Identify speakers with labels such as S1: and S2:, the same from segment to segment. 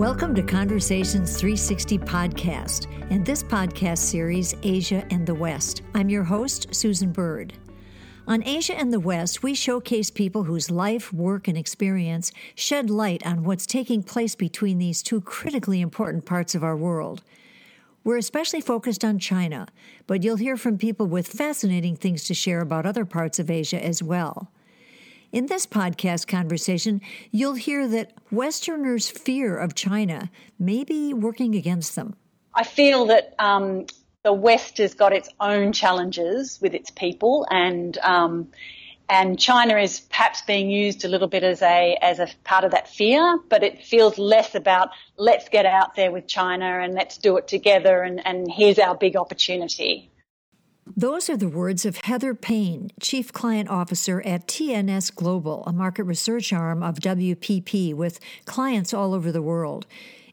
S1: Welcome to Conversations 360 podcast and this podcast series, Asia and the West. I'm your host, Susan Bird. On Asia and the West, we showcase people whose life, work, and experience shed light on what's taking place between these two critically important parts of our world. We're especially focused on China, but you'll hear from people with fascinating things to share about other parts of Asia as well. In this podcast conversation, you'll hear that Westerners' fear of China may be working against them.
S2: I feel that um, the West has got its own challenges with its people, and um, and China is perhaps being used a little bit as a as a part of that fear, but it feels less about let's get out there with China and let's do it together, and, and here's our big opportunity.
S1: Those are the words of Heather Payne, Chief Client Officer at TNS Global, a market research arm of WPP with clients all over the world.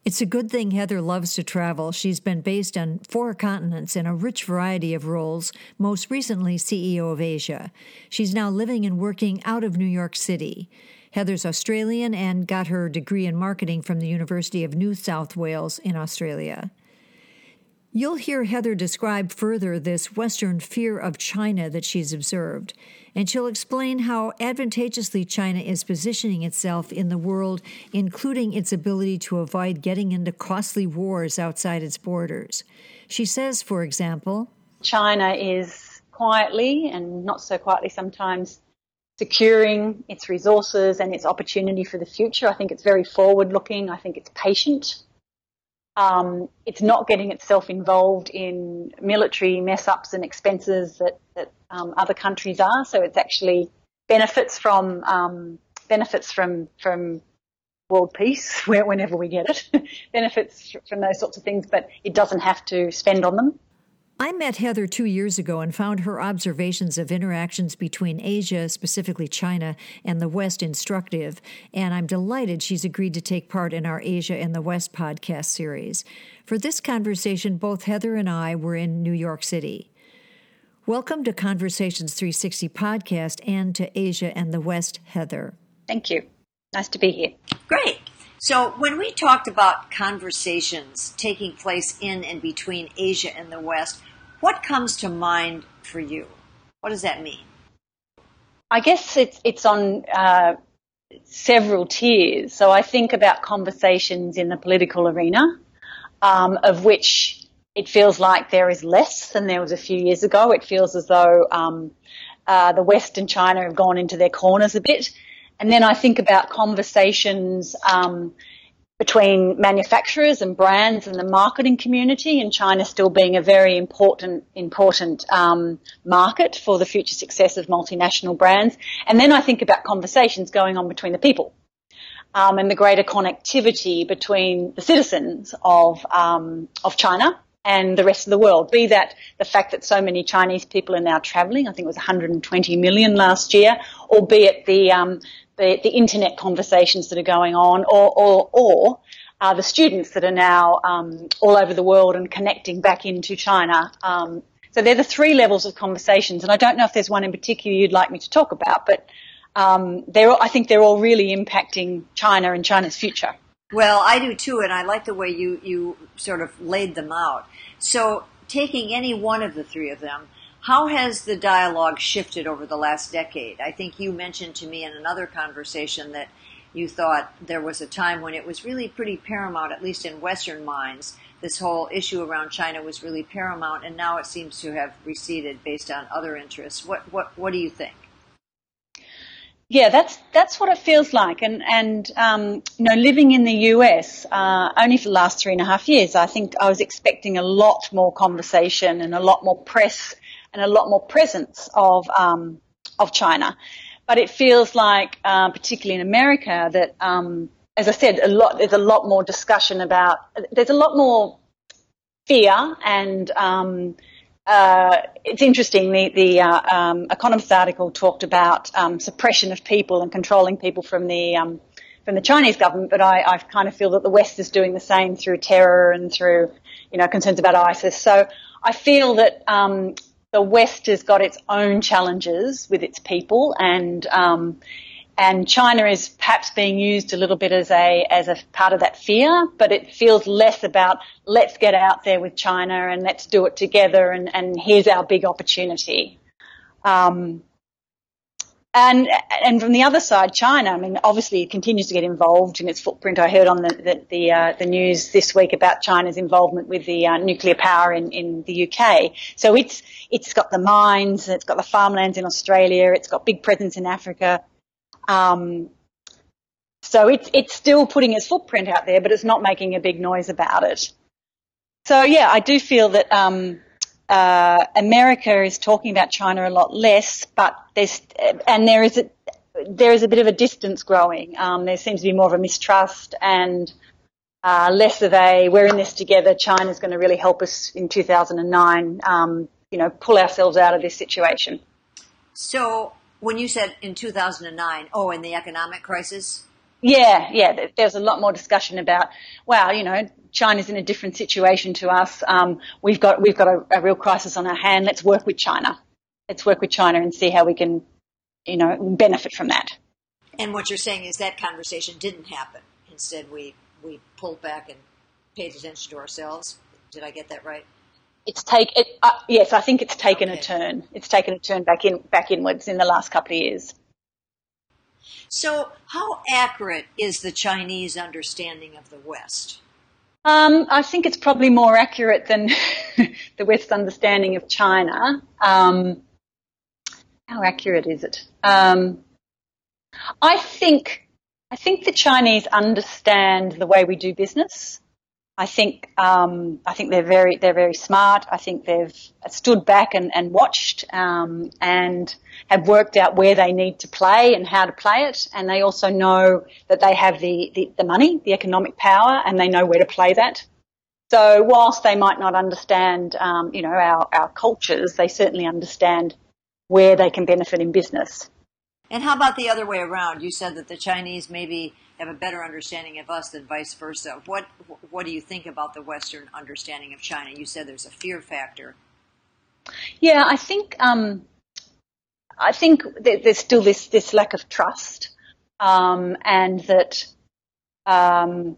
S1: It's a good thing Heather loves to travel. She's been based on four continents in a rich variety of roles, most recently CEO of Asia. She's now living and working out of New York City. Heather's Australian and got her degree in marketing from the University of New South Wales in Australia. You'll hear Heather describe further this Western fear of China that she's observed, and she'll explain how advantageously China is positioning itself in the world, including its ability to avoid getting into costly wars outside its borders. She says, for example,
S2: China is quietly and not so quietly sometimes securing its resources and its opportunity for the future. I think it's very forward looking. I think it's patient. Um, it's not getting itself involved in military mess ups and expenses that, that um, other countries are. So it's actually benefits from um, benefits from from world peace whenever we get it, benefits from those sorts of things, but it doesn't have to spend on them.
S1: I met Heather two years ago and found her observations of interactions between Asia, specifically China, and the West instructive, and I'm delighted she's agreed to take part in our Asia and the West podcast series. For this conversation, both Heather and I were in New York City. Welcome to Conversations 360 podcast and to Asia and the West, Heather.
S2: Thank you. Nice to be here.
S3: Great. So, when we talked about conversations taking place in and between Asia and the West, what comes to mind for you? What does that mean?
S2: I guess it's it's on uh, several tiers. So I think about conversations in the political arena, um, of which it feels like there is less than there was a few years ago. It feels as though um, uh, the West and China have gone into their corners a bit. And then I think about conversations um, between manufacturers and brands and the marketing community, and China still being a very important important um, market for the future success of multinational brands. And then I think about conversations going on between the people. Um, and the greater connectivity between the citizens of um, of China and the rest of the world. Be that the fact that so many Chinese people are now travelling, I think it was 120 million last year, or be it the um, the, the internet conversations that are going on, or or, or uh, the students that are now um, all over the world and connecting back into China. Um, so they're the three levels of conversations, and I don't know if there's one in particular you'd like me to talk about, but um, they're I think they're all really impacting China and China's future.
S3: Well, I do too, and I like the way you you sort of laid them out. So taking any one of the three of them, how has the dialogue shifted over the last decade? I think you mentioned to me in another conversation that you thought there was a time when it was really pretty paramount, at least in Western minds. This whole issue around China was really paramount, and now it seems to have receded based on other interests. What what what do you think?
S2: Yeah, that's that's what it feels like, and and um, you know, living in the US uh, only for the last three and a half years, I think I was expecting a lot more conversation and a lot more press and a lot more presence of um, of China. But it feels like, uh, particularly in America, that um, as I said, a lot there's a lot more discussion about. There's a lot more fear and. Um, uh, it's interesting. The, the uh, um, Economist article talked about um, suppression of people and controlling people from the um, from the Chinese government, but I, I, kind of feel that the West is doing the same through terror and through you know concerns about ISIS. So I feel that um, the West has got its own challenges with its people, and um, and China is perhaps being used a little bit as a as a part of that fear, but it feels less about let's get out there with China and let's do it together and, and here's our big opportunity. Um, and and from the other side, China, I mean, obviously it continues to get involved in its footprint. I heard on the the the, uh, the news this week about China's involvement with the uh, nuclear power in, in the UK. So it's it's got the mines, it's got the farmlands in Australia, it's got big presence in Africa. Um, so it's it's still putting its footprint out there, but it's not making a big noise about it. So yeah, I do feel that um, uh, America is talking about China a lot less, but there's and there is a there is a bit of a distance growing. Um, there seems to be more of a mistrust and uh, less of a we're in this together. China's going to really help us in 2009. Um, you know, pull ourselves out of this situation.
S1: So when you said in 2009, oh, in the economic crisis.
S2: Yeah, yeah. There's a lot more discussion about, wow, you know, China's in a different situation to us. Um, we've got we've got a, a, real crisis on our hand. Let's work with China. Let's work with China and see how we can, you know, benefit from that.
S1: And what you're saying is that conversation didn't happen. Instead, we we pulled back and paid attention to ourselves. Did I get that right?
S2: It's take it. Uh, yes, I think it's taken okay. a turn. It's taken a turn back in back inwards in the last couple of years.
S1: So, how accurate is the Chinese understanding of the West?
S2: Um, I think it's probably more accurate than the West's understanding of China. Um, how accurate is it? Um, I think I think the Chinese understand the way we do business. I think um, I think they're very they're very smart. I think they've stood back and, and watched um, and have worked out where they need to play and how to play it. And they also know that they have the, the, the money, the economic power, and they know where to play that. So whilst they might not understand, um, you know, our, our cultures, they certainly understand where they can benefit in business.
S1: And how about the other way around? You said that the Chinese maybe have a better understanding of us than vice versa. What what do you think about the Western understanding of China? You said there's a fear factor.
S2: Yeah, I think um, I think there's still this this lack of trust, um, and that um,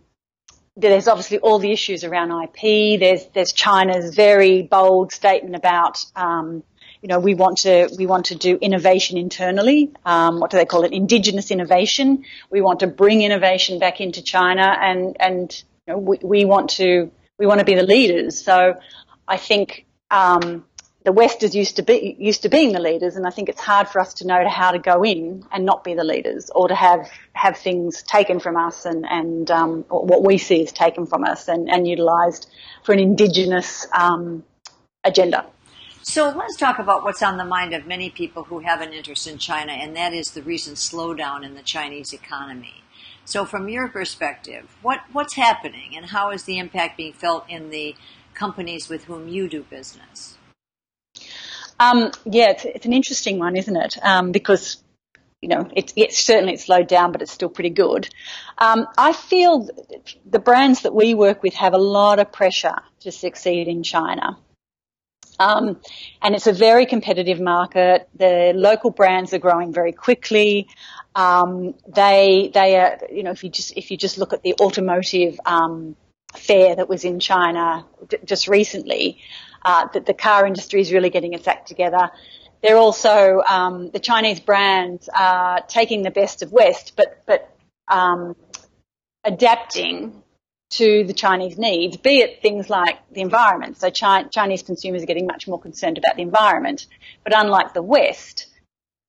S2: there's obviously all the issues around IP. There's there's China's very bold statement about um, you know, we want to we want to do innovation internally. Um, what do they call it? Indigenous innovation. We want to bring innovation back into China, and and you know, we, we want to we want to be the leaders. So I think um, the West is used to be used to being the leaders, and I think it's hard for us to know how to go in and not be the leaders, or to have have things taken from us, and and um, what we see is taken from us and, and utilised for an indigenous um, agenda.
S1: So let's talk about what's on the mind of many people who have an interest in China, and that is the recent slowdown in the Chinese economy. So, from your perspective, what, what's happening, and how is the impact being felt in the companies with whom you do business?
S2: Um, yeah, it's, it's, an interesting one, isn't it? Um, because you know, it's, it's, certainly it's slowed down, but it's still pretty good. Um, I feel the brands that we work with have a lot of pressure to succeed in China. Um, and it's a very competitive market. The local brands are growing very quickly. Um, they they are you know if you just if you just look at the automotive um, fair that was in China d- just recently, uh, that the car industry is really getting its act together. They're also um, the Chinese brands are taking the best of West, but but um, adapting to the Chinese needs, be it things like the environment. So Chi- Chinese consumers are getting much more concerned about the environment. But unlike the West,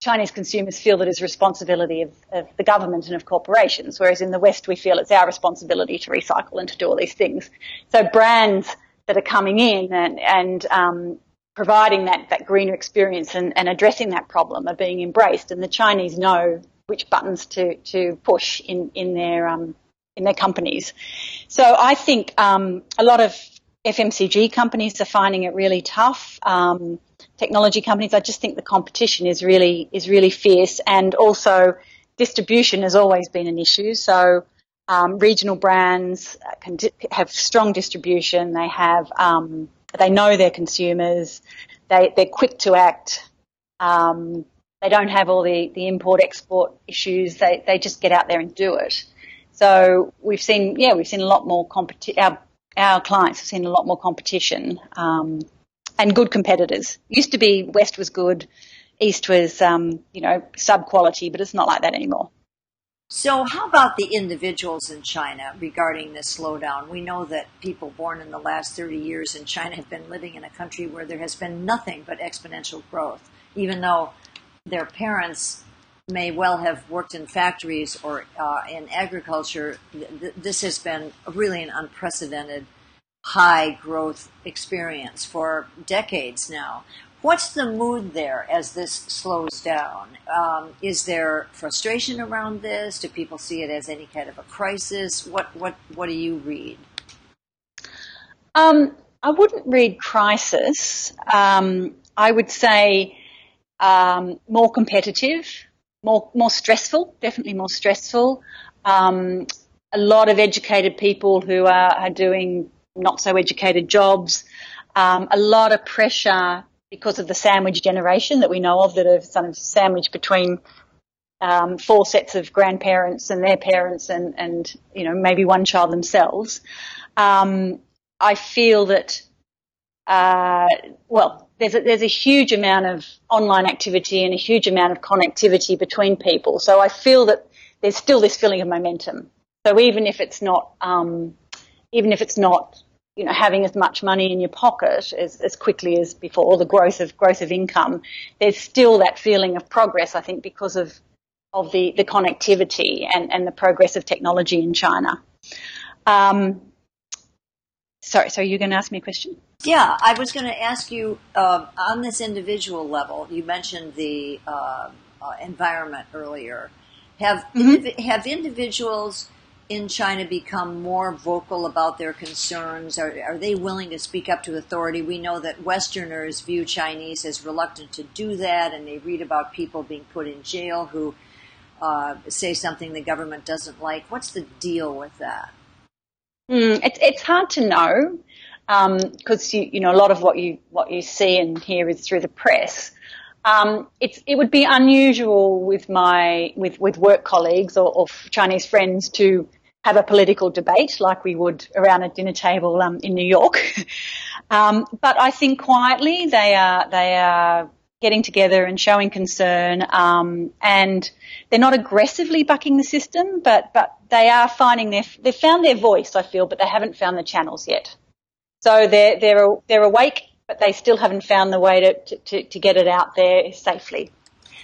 S2: Chinese consumers feel that it's responsibility of, of, the government and of corporations, whereas in the West we feel it's our responsibility to recycle and to do all these things. So brands that are coming in and, and um, providing that, that greener experience and, and addressing that problem are being embraced, and the Chinese know which buttons to, to push in, in their um, in their companies. So I think um, a lot of FMCG companies are finding it really tough. Um, technology companies, I just think the competition is really is really fierce, and also distribution has always been an issue. So um, regional brands can di- have strong distribution. They have um, they know their consumers. They they're quick to act. Um, They don't have all the, the import export issues. They, they just get out there and do it. So we've seen, yeah, we've seen a lot more competition. Our, our clients have seen a lot more competition, um, and good competitors. Used to be West was good, East was, um, you know, sub quality, but it's not like that anymore.
S1: So, how about the individuals in China regarding this slowdown? We know that people born in the last 30 years in China have been living in a country where there has been nothing but exponential growth, even though their parents may well have worked in factories or uh, in agriculture. Th- this has been really an unprecedented high growth experience for decades now. What's the mood there as this slows down? Um, is there frustration around this? Do people see it as any kind of a crisis? What what what do you read?
S2: Um, I wouldn't read crisis. Um, I would say um, more competitive, more more stressful, definitely more stressful. Um, a lot of educated people who are, are doing not so educated jobs. Um, a lot of pressure because of the sandwich generation that we know of that are sort of sandwiched between um, four sets of grandparents and their parents and, and you know maybe one child themselves. Um, I feel that uh, well there's a, there's a huge amount of online activity and a huge amount of connectivity between people. So I feel that there's still this feeling of momentum. So even if it's not um, even if it's not you know, having as much money in your pocket as, as quickly as before, or the growth of growth of income, there's still that feeling of progress, I think, because of of the, the connectivity and, and the progress of technology in China. Um, sorry, so you're going to ask me a question?
S1: Yeah, I was going to ask you uh, on this individual level. You mentioned the uh, uh, environment earlier. Have mm-hmm. have individuals in China become more vocal about their concerns? Are, are they willing to speak up to authority? We know that Westerners view Chinese as reluctant to do that, and they read about people being put in jail who uh, say something the government doesn't like. What's the deal with that?
S2: Mm, it's it's hard to know because um, you you know a lot of what you what you see and hear is through the press. Um, it's, it would be unusual with my with, with work colleagues or, or Chinese friends to have a political debate like we would around a dinner table um, in New York. um, but I think quietly they are they are getting together and showing concern, um, and they're not aggressively bucking the system, but but they are finding their they've found their voice. I feel, but they haven't found the channels yet. So they're they're they're awake, but they still haven't found the way to to, to get it out there safely.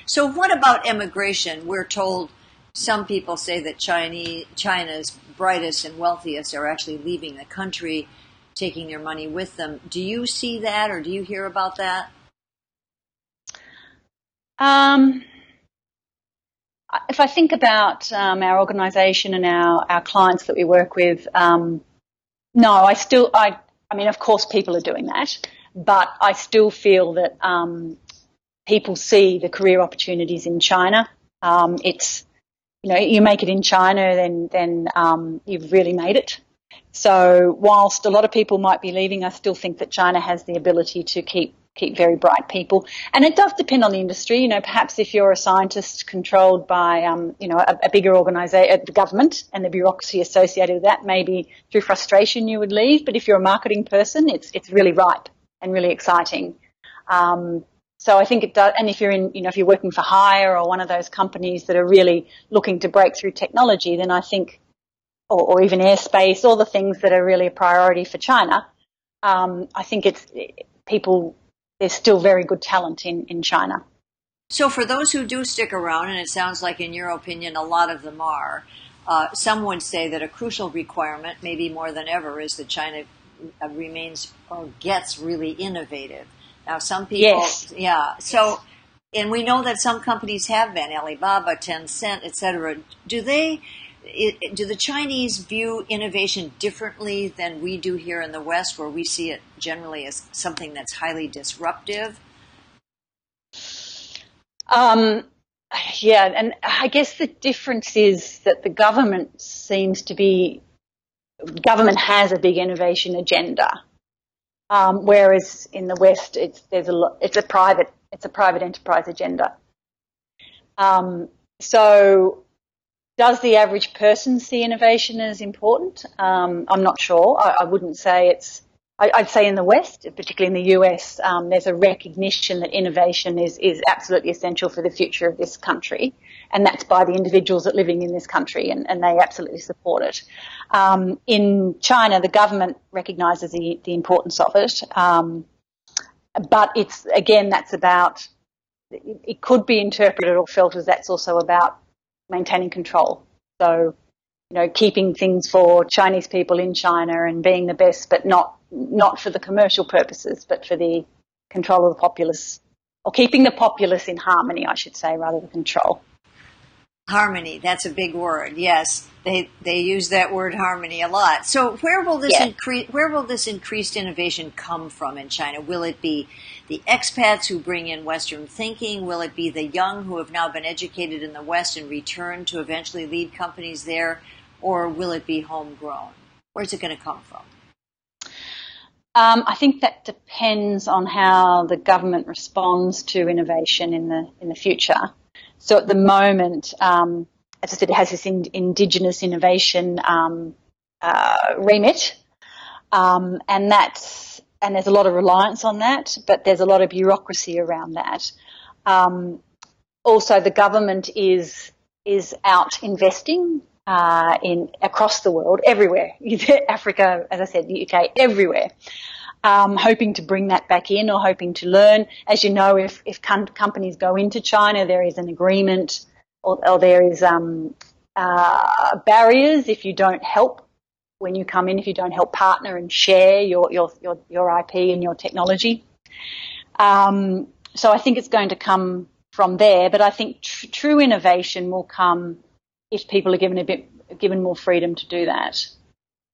S1: So what about immigration? We're told some people say that Chinese, China's brightest and wealthiest are actually leaving the country, taking their money with them. Do you see that, or do you hear about that?
S2: Um, if I think about um, our organisation and our, our clients that we work with, um, no, I still, I, I mean, of course, people are doing that, but I still feel that um, people see the career opportunities in China. Um, it's you know, you make it in China, then then um, you've really made it. So whilst a lot of people might be leaving, I still think that China has the ability to keep keep very bright people. And it does depend on the industry. You know, perhaps if you're a scientist controlled by, um, you know, a, a bigger organisation, uh, the government and the bureaucracy associated with that, maybe through frustration you would leave. But if you're a marketing person, it's it's really ripe and really exciting. Um, so I think it does, and if you're in, you know, if you're working for hire or one of those companies that are really looking to break through technology, then I think, or, or even airspace, all the things that are really a priority for China, um, I think it's people. There's still very good talent in in China.
S1: So for those who do stick around, and it sounds like, in your opinion, a lot of them are. Uh, some would say that a crucial requirement, maybe more than ever, is that China uh, remains or gets really innovative. Now, some people,
S2: yes.
S1: yeah. So, and we know that some companies have been Alibaba, Tencent, etc. Do they? Do the Chinese view innovation differently than we do here in the West, where we see it generally as something that's highly disruptive?
S2: Um, yeah, and I guess the difference is that the government seems to be government has a big innovation agenda, um, whereas in the West, it's there's a it's a private it's a private enterprise agenda. Um, so, does the average person see innovation as important? Um, I'm not sure. I, I wouldn't say it's. I, would say in the West, particularly in the US, um, there's a recognition that innovation is is absolutely essential for the future of this country, and that's by the individuals that are living in this country, and, and they absolutely support it. Um, in China, the government recognises the, the importance of it, um, but it's again that's about it could be interpreted or felt as that's also about maintaining control. So, you know, keeping things for Chinese people in China and being the best, but not not for the commercial purposes, but for the control of the populace, or keeping the populace in harmony, I should say, rather than control.
S1: Harmony, that's a big word. Yes, they they use that word harmony a lot. So where will this yeah. increase where will this increased innovation come from in China? Will it be the expats who bring in Western thinking? Will it be the young who have now been educated in the West and return to eventually lead companies there? Or will it be homegrown? Where's it going to come from?
S2: Um, I think that depends on how the government responds to innovation in the in the future. So at the moment, um, as I said, it has this in, indigenous innovation um, uh, remit, um, and that's and there's a lot of reliance on that, but there's a lot of bureaucracy around that. Um, also, the government is is out investing uh, in across the world, everywhere, Africa, as I said, the UK, everywhere. Um, hoping to bring that back in or hoping to learn. As you know, if, if com- companies go into China, there is an agreement or, or there is um, uh, barriers if you don't help when you come in if you don't help partner and share your your your, your IP and your technology. Um, so I think it's going to come from there, but I think tr- true innovation will come if people are given a bit given more freedom to do that.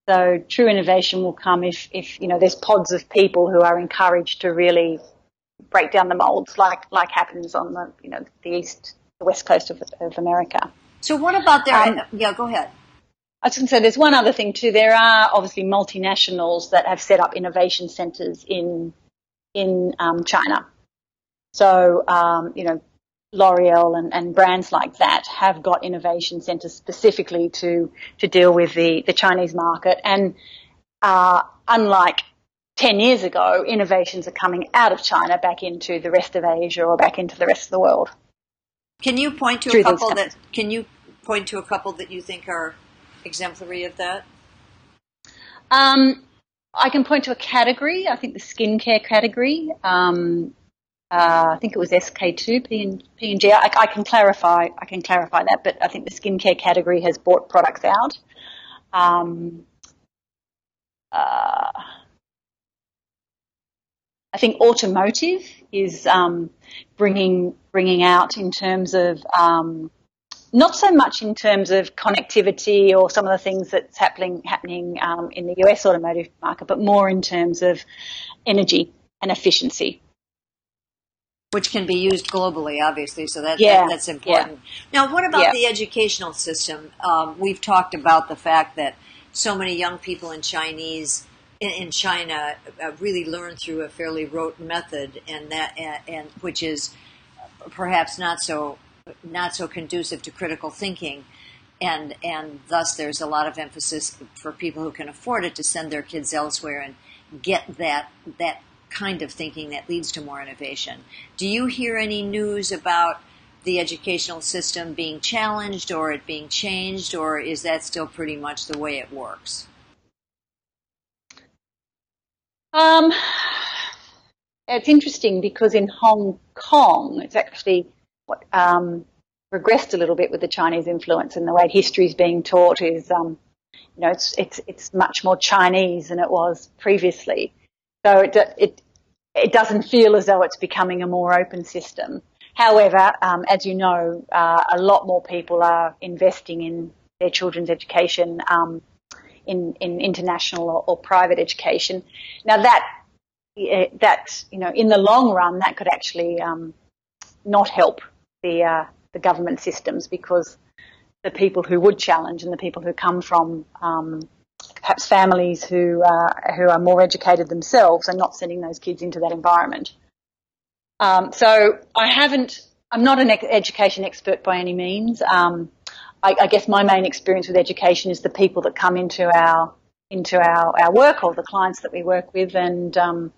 S2: So true innovation will come if, if you know there's pods of people who are encouraged to really break down the molds, like like happens on the you know the east, the west coast of, of America.
S1: So what about their? Um, yeah, go ahead.
S2: I was going to say there's one other thing too. There are obviously multinationals that have set up innovation centres in in um, China. So um, you know, L'Oreal and, and, brands like that have got innovation centres specifically to to deal with the the Chinese market. And uh, unlike 10 years ago, innovations are coming out of China back into the rest of Asia or back into the rest of the world.
S1: Can you point to a couple that can you point to a couple that you think are exemplary of that?
S2: Um, I can point to a category. I think the skincare category. Um, uh, I think it was SK2 P and G. I, I can clarify. I can clarify that, but I think the skincare category has bought products out. Um, uh, I think automotive is um, bringing bringing out in terms of um, not so much in terms of connectivity or some of the things that's happening happening um, in the US automotive market, but more in terms of energy and efficiency.
S1: Which can be used globally, obviously, so that, yeah. that that's important. Yeah. Now, what about yeah. the educational system? Um, we've talked about the fact that so many young people in Chinese in, in China uh, really learn through a fairly rote method, and that and, and which is perhaps not so not so conducive to critical thinking. And, and thus there's a lot of emphasis for people who can afford it to send their kids elsewhere and get that, that kind of thinking that leads to more innovation. Do you hear any news about the educational system being challenged or it being changed, or is that still pretty much the way it works?
S2: Um, it's interesting because in Hong Kong, it's actually um, regressed a little bit with the Chinese influence and the way history is being taught is, um, you know, it's, it's, it's much more Chinese than it was previously. So it, it, it doesn't feel as though it's becoming a more open system. However, um, as you know, uh, a lot more people are investing in their children's education um, in, in international or, or, private education. Now that that you know, in the long run, that could actually um, not help the uh, the government systems because the people who would challenge and the people who come from um, perhaps families who uh, who are more educated themselves are not sending those kids into that environment. Um, so I haven't I'm not an education expert by any means. Um, I, I, guess my main experience with education is the people that come into our into our, our work or the clients that we work with, and um,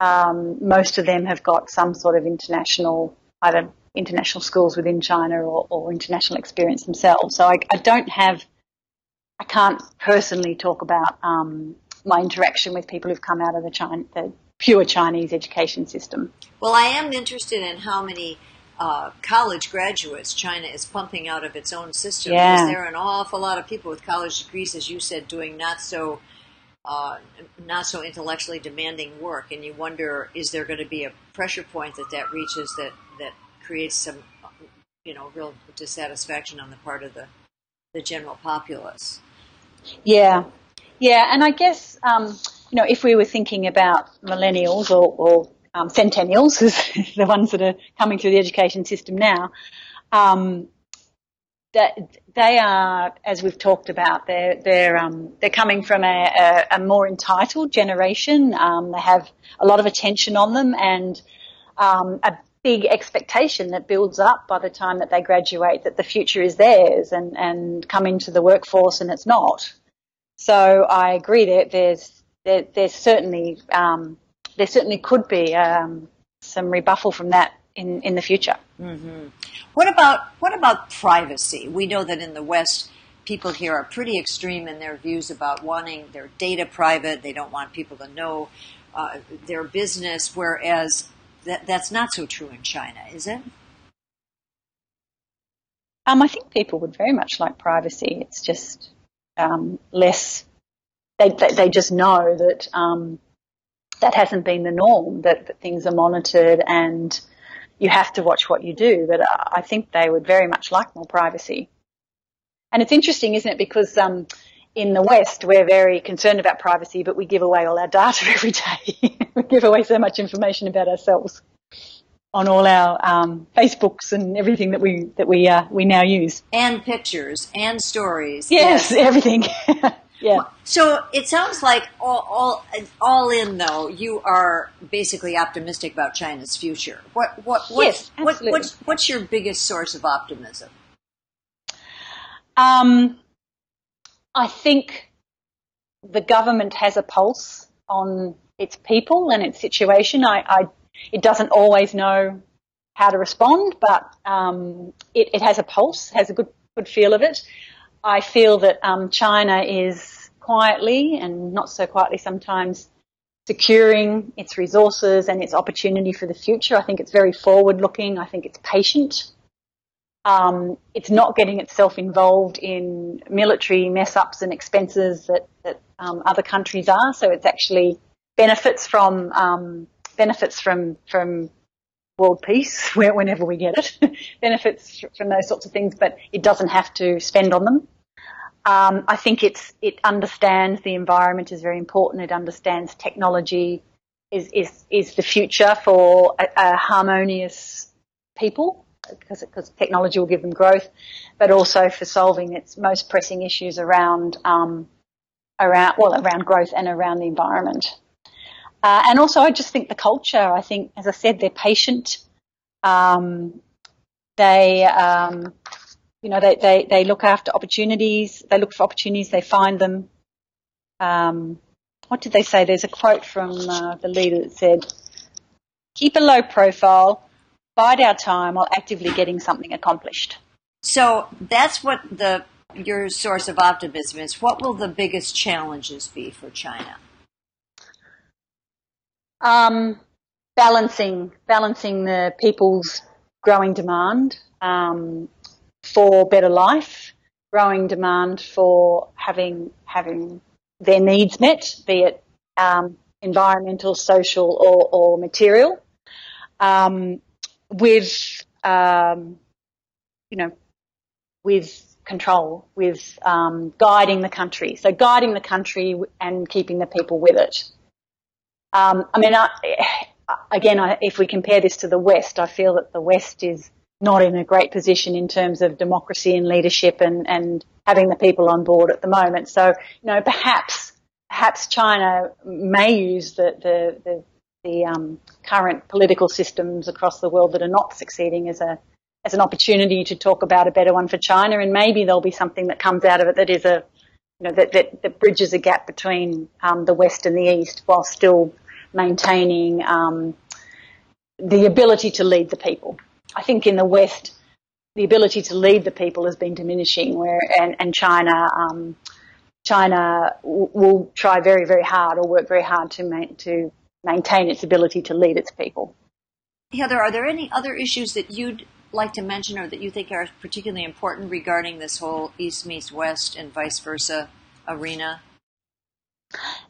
S2: um, most of them have got some sort of international, either international schools within China or, or international experience themselves. So I, I, don't have, I can't personally talk about um, my interaction with people who've come out of the, China, the pure Chinese education system.
S1: Well, I am interested in how many uh, college graduates China is pumping out of its own system.
S2: Yeah.
S1: Because there are an awful lot of people with college degrees, as you said, doing not so uh, not so intellectually demanding work, and you wonder is there going to be a pressure point that that reaches that that creates some you know real dissatisfaction on the part of the the general populace.
S2: Yeah, yeah, and I guess um, you know if we were thinking about millennials or, or um, centennials, the ones that are coming through the education system now, um, that they are, as we've talked about, they're they're um, they're coming from a, a, a more entitled generation. Um, they have a lot of attention on them and um, a big expectation that builds up by the time that they graduate that the future is theirs and and come into the workforce and it's not. So I agree that there's there, there's certainly um, there certainly could be um, some rebuffal from that in, in the future.
S1: Mm-hmm. What about what about privacy? We know that in the West, people here are pretty extreme in their views about wanting their data private. They don't want people to know uh, their business, whereas that, that's not so true in China, is it?
S2: Um, I think people would very much like privacy. It's just um, less. They, they, they just know that um, that hasn't been the norm. That, that things are monitored and you have to watch what you do. But I think they would very much like more privacy. And it's interesting, isn't it? Because um, in the West, we're very concerned about privacy, but we give away all our data every day. we give away so much information about ourselves on all our um, Facebooks and everything that we that we uh, we now use.
S1: And pictures and stories.
S2: Yes, yes. everything. Yeah.
S1: So it sounds like all, all, all in though, you are basically optimistic about China's future. What, what, what,
S2: yes,
S1: what, what's, what's your biggest source of optimism?
S2: Um, I think the government has a pulse on its people and its situation. I, I it doesn't always know how to respond, but um, it, it, has a pulse, has a good good feel of it. I feel that um, China is quietly and not so quietly sometimes securing its resources and its opportunity for the future. I think it's very forward looking. I think it's patient. Um, it's not getting itself involved in military mess ups and expenses that, that um, other countries are. So it's actually benefits from um, benefits from from world peace whenever we get it, benefits from those sorts of things, but it doesn't have to spend on them. Um, I think it's it understands the environment is very important. It understands technology is is is the future for a, a harmonious people because because technology will give them growth, but also for solving its most pressing issues around um, around well around growth and around the environment. Uh, and also, I just think the culture. I think, as I said, they're patient. Um, they, um, you know, they, they, they look after opportunities. They look for opportunities. They find them. Um, what did they say? There's a quote from uh, the leader that said, "Keep a low profile, bide our time while actively getting something accomplished."
S1: So that's what the your source of optimism is. What will the biggest challenges be for China?
S2: Um, balancing balancing the people's growing demand um, for better life, growing demand for having having their needs met, be it um, environmental, social, or, or material, um, with um, you know with control, with um, guiding the country. So guiding the country and keeping the people with it. Um, I mean, I, again, I, if we compare this to the West, I feel that the West is not in a great position in terms of democracy and leadership and, and having the people on board at the moment. So, you know, perhaps, perhaps China may use the, the, the the um, current political systems across the world that are not succeeding as a as an opportunity to talk about a better one for China, and maybe there'll be something that comes out of it that is a you know that that, that bridges a gap between um, the West and the East while still maintaining um, the ability to lead the people. I think in the West, the ability to lead the people has been diminishing, where and, and China um, China will try very very hard or work very hard to ma- to maintain its ability to lead its people.
S4: Heather, are there any other issues that you'd like to mention or that you think are particularly important regarding this whole East meets West and vice versa arena?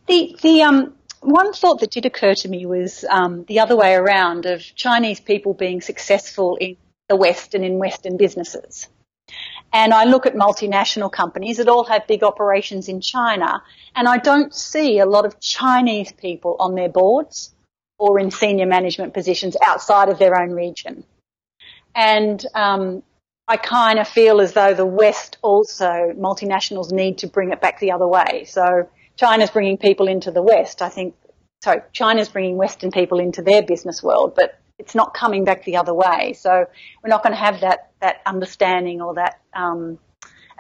S2: The the um one thought that did occur to me was um, the other way around of Chinese people being successful in the West and in Western businesses. And I look at multinational companies that all have big operations in China, and I don't see a lot of Chinese people on their boards or in senior management positions outside of their own region. And um, I kind of feel as though the West also, multinationals need to bring it back the other way. So China's bringing people into the West. I think, so China's bringing Western people into their business world, but it's not coming back the other way. So we're not going to have that, that understanding or that, um,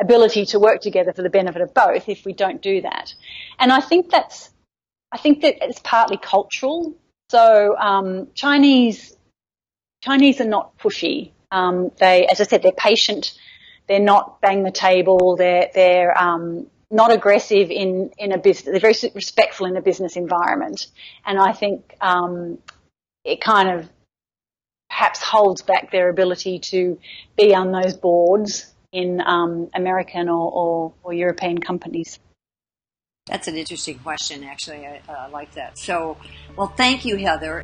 S2: ability to work together for the benefit of both if we don't do that. And I think that's, I think that it's partly cultural. So, um, Chinese, Chinese are not pushy. Um, they, as I said, they're patient. They're not bang the table. They're, they're, um, not aggressive in, in a business. They're very respectful in a business environment. And I think, um, it kind of perhaps holds back their ability to be on those boards in um, American or, or, or, European companies?
S4: That's an interesting question, actually. I uh, like that. So, well, thank you, Heather.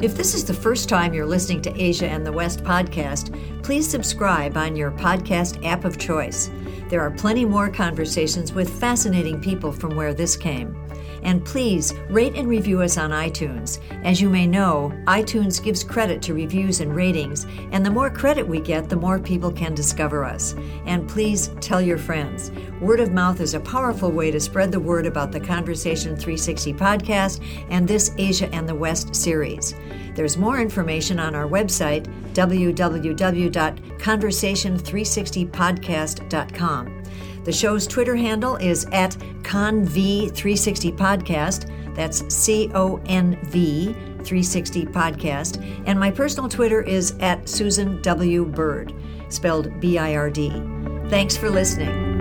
S1: If this is the first time you're listening to Asia and the West podcast, please subscribe on your podcast app of choice. There are plenty more conversations with fascinating people from where this came. And please rate and review us on iTunes. As you may know, iTunes gives credit to reviews and ratings, and the more credit we get, the more people can discover us. And please tell your friends. Word of mouth is a powerful way to spread the word about the Conversation 360 podcast and this Asia and the West series. There's more information on our website, www.conversation360podcast.com. The show's Twitter handle is at ConV360Podcast. That's C O N V 360 Podcast. And my personal Twitter is at Susan W. Bird, spelled B I R D. Thanks for listening.